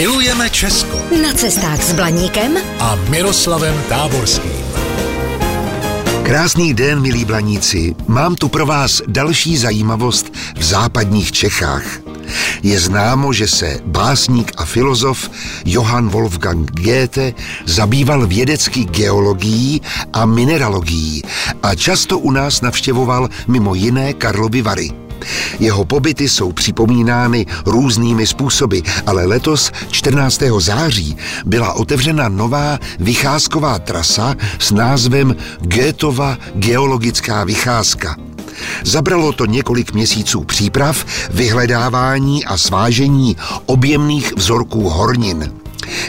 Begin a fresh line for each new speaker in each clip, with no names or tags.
Milujeme Česko
Na cestách s Blaníkem
a Miroslavem Táborským.
Krásný den, milí blaníci. Mám tu pro vás další zajímavost v západních Čechách. Je známo, že se básník a filozof Johann Wolfgang Goethe zabýval vědecky geologií a mineralogií a často u nás navštěvoval mimo jiné Karlovy Vary. Jeho pobyty jsou připomínány různými způsoby, ale letos 14. září byla otevřena nová vycházková trasa s názvem Goethova geologická vycházka. Zabralo to několik měsíců příprav, vyhledávání a svážení objemných vzorků hornin.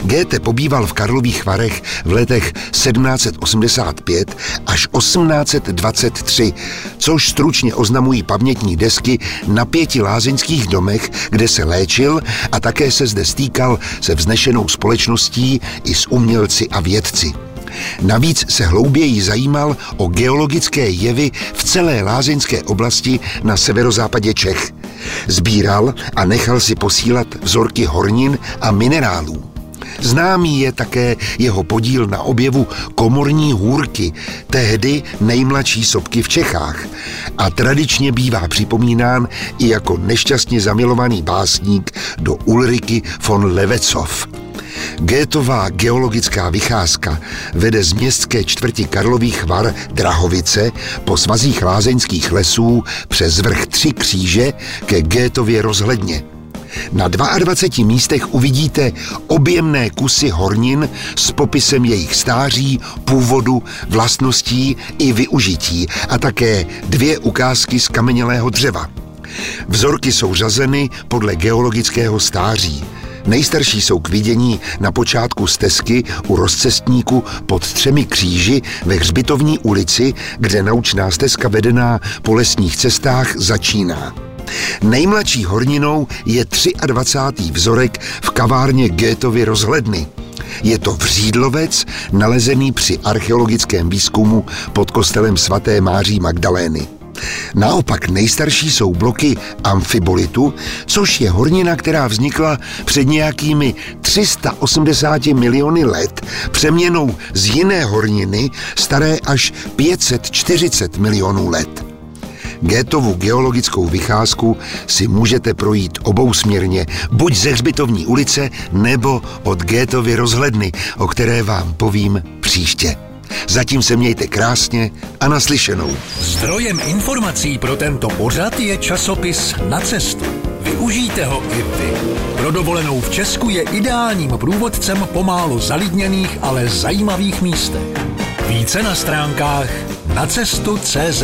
Goethe pobýval v Karlových Varech v letech 1785 až 1823, což stručně oznamují pamětní desky na pěti lázeňských domech, kde se léčil a také se zde stýkal se vznešenou společností i s umělci a vědci. Navíc se hlouběji zajímal o geologické jevy v celé lázeňské oblasti na severozápadě Čech. Sbíral a nechal si posílat vzorky hornin a minerálů. Známý je také jeho podíl na objevu komorní hůrky, tehdy nejmladší sopky v Čechách. A tradičně bývá připomínán i jako nešťastně zamilovaný básník do Ulriky von Levecov. Gétová geologická vycházka vede z městské čtvrti Karlových var Drahovice po svazích lázeňských lesů přes vrch Tři kříže ke Gétově rozhledně. Na 22 místech uvidíte objemné kusy hornin s popisem jejich stáří, původu, vlastností i využití a také dvě ukázky z kamenělého dřeva. Vzorky jsou řazeny podle geologického stáří. Nejstarší jsou k vidění na počátku stezky u rozcestníku pod třemi kříži ve Hřbitovní ulici, kde naučná stezka vedená po lesních cestách začíná. Nejmladší horninou je 23. vzorek v kavárně Goethovy rozhledny. Je to vřídlovec nalezený při archeologickém výzkumu pod kostelem svaté Máří Magdalény. Naopak nejstarší jsou bloky amfibolitu, což je hornina, která vznikla před nějakými 380 miliony let přeměnou z jiné horniny staré až 540 milionů let. Gétovu geologickou vycházku si můžete projít obousměrně, buď ze Hřbitovní ulice, nebo od Gétovy rozhledny, o které vám povím příště. Zatím se mějte krásně a naslyšenou.
Zdrojem informací pro tento pořad je časopis Na cestu. Využijte ho i vy. Pro dovolenou v Česku je ideálním průvodcem po málo zalidněných, ale zajímavých místech. Více na stránkách nacestu.cz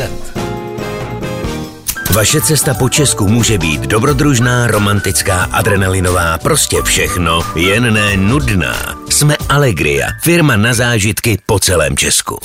Vaše cesta po Česku může být dobrodružná, romantická, adrenalinová, prostě všechno, jen ne nudná. Jsme Allegria, firma na zážitky po celém Česku.